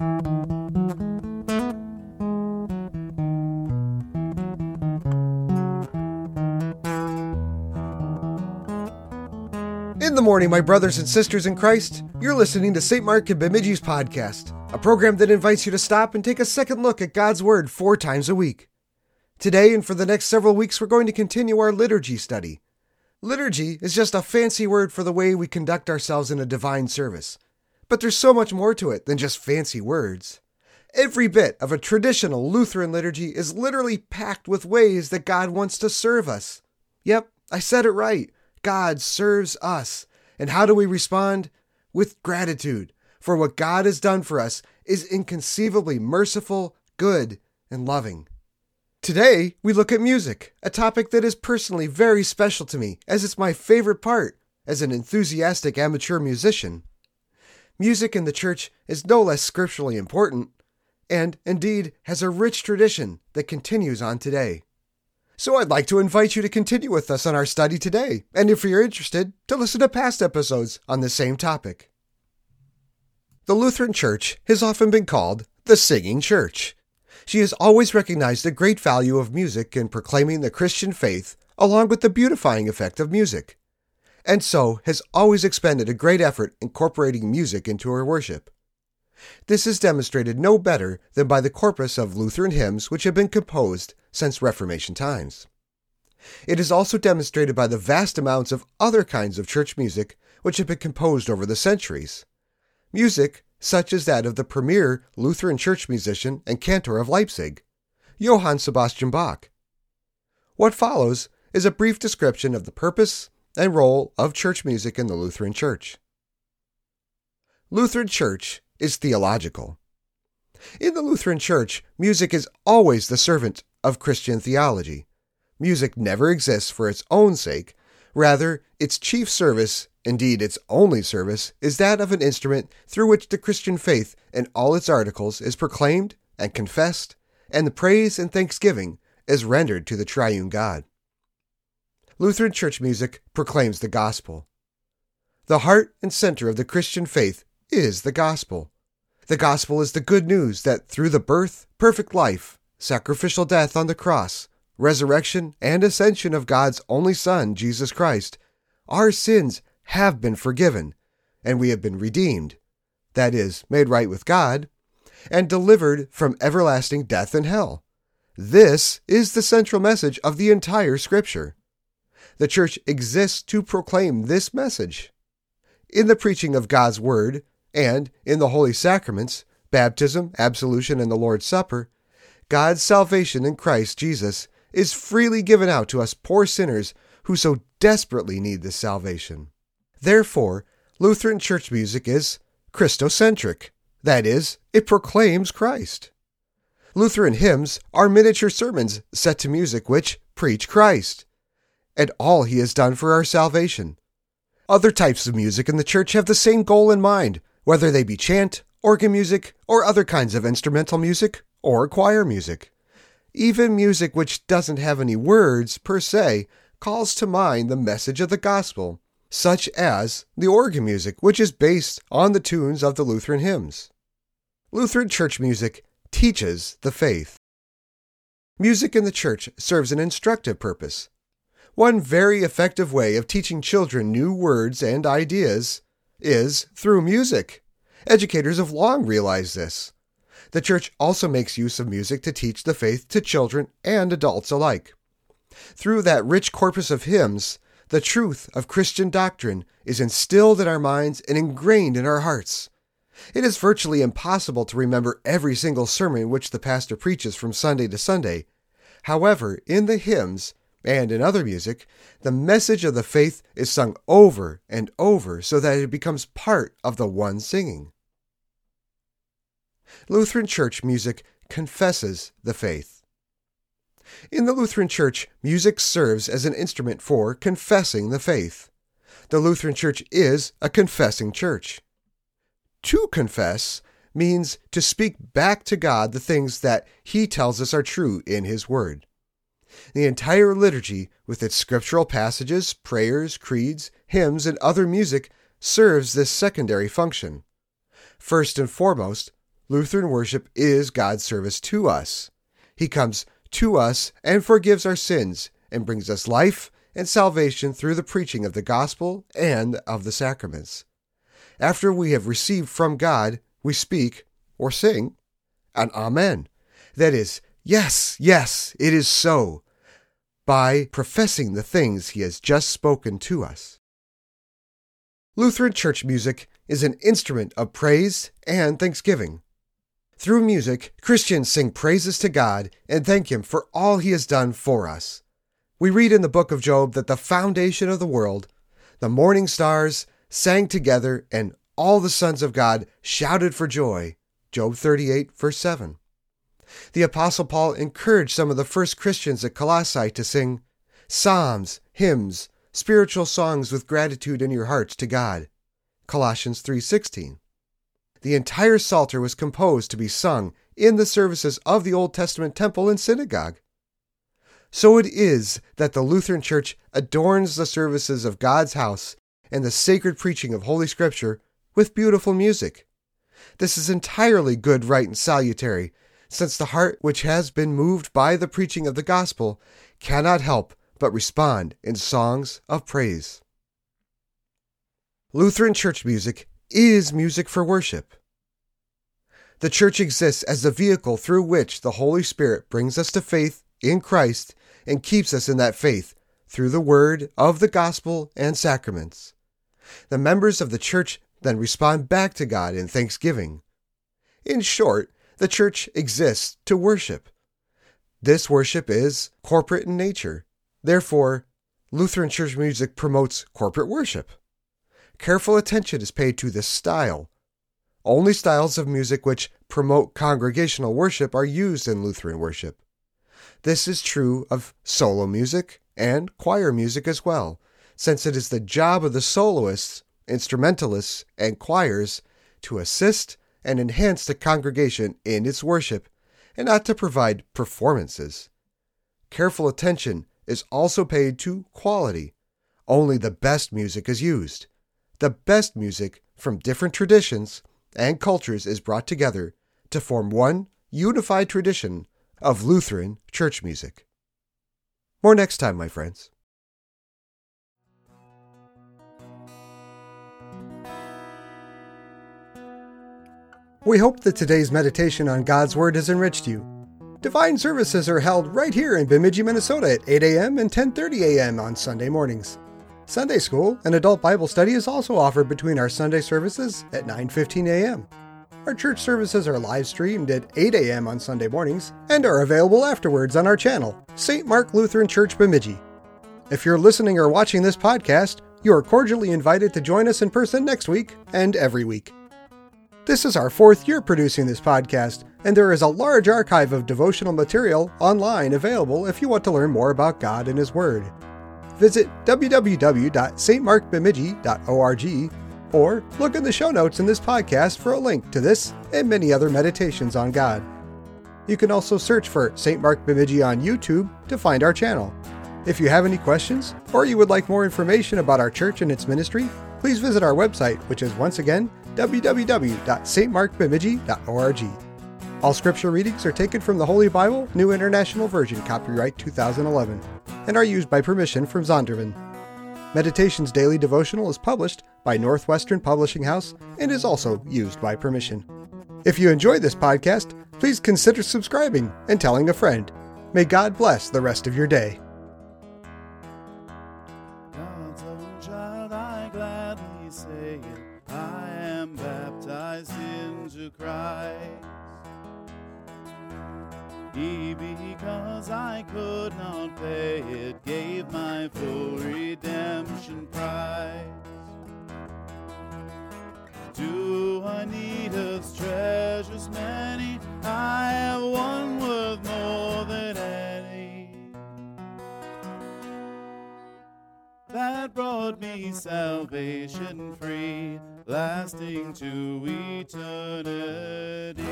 In the morning, my brothers and sisters in Christ, you're listening to St. Mark and Bemidji's podcast, a program that invites you to stop and take a second look at God's Word four times a week. Today and for the next several weeks, we're going to continue our liturgy study. Liturgy is just a fancy word for the way we conduct ourselves in a divine service. But there's so much more to it than just fancy words. Every bit of a traditional Lutheran liturgy is literally packed with ways that God wants to serve us. Yep, I said it right. God serves us. And how do we respond? With gratitude, for what God has done for us is inconceivably merciful, good, and loving. Today, we look at music, a topic that is personally very special to me, as it's my favorite part as an enthusiastic amateur musician. Music in the church is no less scripturally important, and indeed has a rich tradition that continues on today. So I'd like to invite you to continue with us on our study today, and if you're interested, to listen to past episodes on the same topic. The Lutheran Church has often been called the singing church. She has always recognized the great value of music in proclaiming the Christian faith, along with the beautifying effect of music, and so has always expended a great effort incorporating music into her worship. This is demonstrated no better than by the corpus of Lutheran hymns which have been composed since Reformation times. It is also demonstrated by the vast amounts of other kinds of church music which have been composed over the centuries. Music such as that of the premier Lutheran church musician and cantor of Leipzig, Johann Sebastian Bach. What follows is a brief description of the purpose and role of church music in the Lutheran Church. Lutheran Church is theological. In the Lutheran Church, music is always the servant of Christian theology. Music never exists for its own sake, rather, its chief service Indeed, its only service is that of an instrument through which the Christian faith and all its articles is proclaimed and confessed, and the praise and thanksgiving is rendered to the triune God. Lutheran church music proclaims the gospel. The heart and center of the Christian faith is the gospel. The gospel is the good news that through the birth, perfect life, sacrificial death on the cross, resurrection, and ascension of God's only Son, Jesus Christ, our sins have been forgiven, and we have been redeemed, that is, made right with God, and delivered from everlasting death and hell. This is the central message of the entire Scripture. The Church exists to proclaim this message. In the preaching of God's Word, and in the holy sacraments, baptism, absolution, and the Lord's Supper, God's salvation in Christ Jesus is freely given out to us poor sinners who so desperately need this salvation. Therefore, Lutheran church music is Christocentric. That is, it proclaims Christ. Lutheran hymns are miniature sermons set to music which preach Christ and all he has done for our salvation. Other types of music in the church have the same goal in mind, whether they be chant, organ music, or other kinds of instrumental music or choir music. Even music which doesn't have any words per se calls to mind the message of the gospel such as the organ music, which is based on the tunes of the Lutheran hymns. Lutheran church music teaches the faith. Music in the church serves an instructive purpose. One very effective way of teaching children new words and ideas is through music. Educators have long realized this. The church also makes use of music to teach the faith to children and adults alike. Through that rich corpus of hymns, the truth of Christian doctrine is instilled in our minds and ingrained in our hearts. It is virtually impossible to remember every single sermon which the pastor preaches from Sunday to Sunday. However, in the hymns and in other music, the message of the faith is sung over and over so that it becomes part of the one singing. Lutheran church music confesses the faith. In the Lutheran Church, music serves as an instrument for confessing the faith. The Lutheran Church is a confessing church. To confess means to speak back to God the things that He tells us are true in His Word. The entire liturgy, with its scriptural passages, prayers, creeds, hymns, and other music, serves this secondary function. First and foremost, Lutheran worship is God's service to us. He comes to us and forgives our sins and brings us life and salvation through the preaching of the gospel and of the sacraments. After we have received from God, we speak or sing an Amen. That is, yes, yes, it is so, by professing the things He has just spoken to us. Lutheran church music is an instrument of praise and thanksgiving. Through music, Christians sing praises to God and thank Him for all He has done for us. We read in the book of Job that the foundation of the world, the morning stars, sang together and all the sons of God shouted for joy. Job 38, verse 7. The Apostle Paul encouraged some of the first Christians at Colossae to sing psalms, hymns, spiritual songs with gratitude in your hearts to God. Colossians 3:16. The entire Psalter was composed to be sung in the services of the Old Testament temple and synagogue. So it is that the Lutheran Church adorns the services of God's house and the sacred preaching of Holy Scripture with beautiful music. This is entirely good, right, and salutary, since the heart which has been moved by the preaching of the gospel cannot help but respond in songs of praise. Lutheran church music is music for worship. The church exists as the vehicle through which the Holy Spirit brings us to faith in Christ and keeps us in that faith through the word of the gospel and sacraments. The members of the church then respond back to God in thanksgiving. In short, the church exists to worship. This worship is corporate in nature. Therefore, Lutheran church music promotes corporate worship. Careful attention is paid to this style. Only styles of music which promote congregational worship are used in Lutheran worship. This is true of solo music and choir music as well, since it is the job of the soloists, instrumentalists, and choirs to assist and enhance the congregation in its worship and not to provide performances. Careful attention is also paid to quality. Only the best music is used. The best music from different traditions and cultures is brought together to form one unified tradition of Lutheran church music. More next time, my friends. We hope that today's meditation on God's Word has enriched you. Divine services are held right here in Bemidji, Minnesota at 8 a.m. and 10:30 a.m. on Sunday mornings. Sunday school and adult Bible study is also offered between our Sunday services at 9:15 a.m. Our church services are live streamed at 8 a.m. on Sunday mornings and are available afterwards on our channel, St. Mark Lutheran Church Bemidji. If you're listening or watching this podcast, you are cordially invited to join us in person next week and every week. This is our fourth year producing this podcast, and there is a large archive of devotional material online available if you want to learn more about God and His Word. Visit www.stmarkbemidji.org or look in the show notes in this podcast for a link to this and many other meditations on God. You can also search for St. Mark Bemidji on YouTube to find our channel. If you have any questions or you would like more information about our church and its ministry, please visit our website, which is once again www.stmarkbemidji.org. All scripture readings are taken from the Holy Bible, New International Version, copyright 2011, and are used by permission from Zondervan. Meditations Daily Devotional is published by Northwestern Publishing House and is also used by permission. If you enjoy this podcast, please consider subscribing and telling a friend. May God bless the rest of your day. Christ. He, because I could not pay it, gave my full redemption price. Do I need Earth's treasures many? I have one worth more than any. that brought me salvation free, lasting to eternity.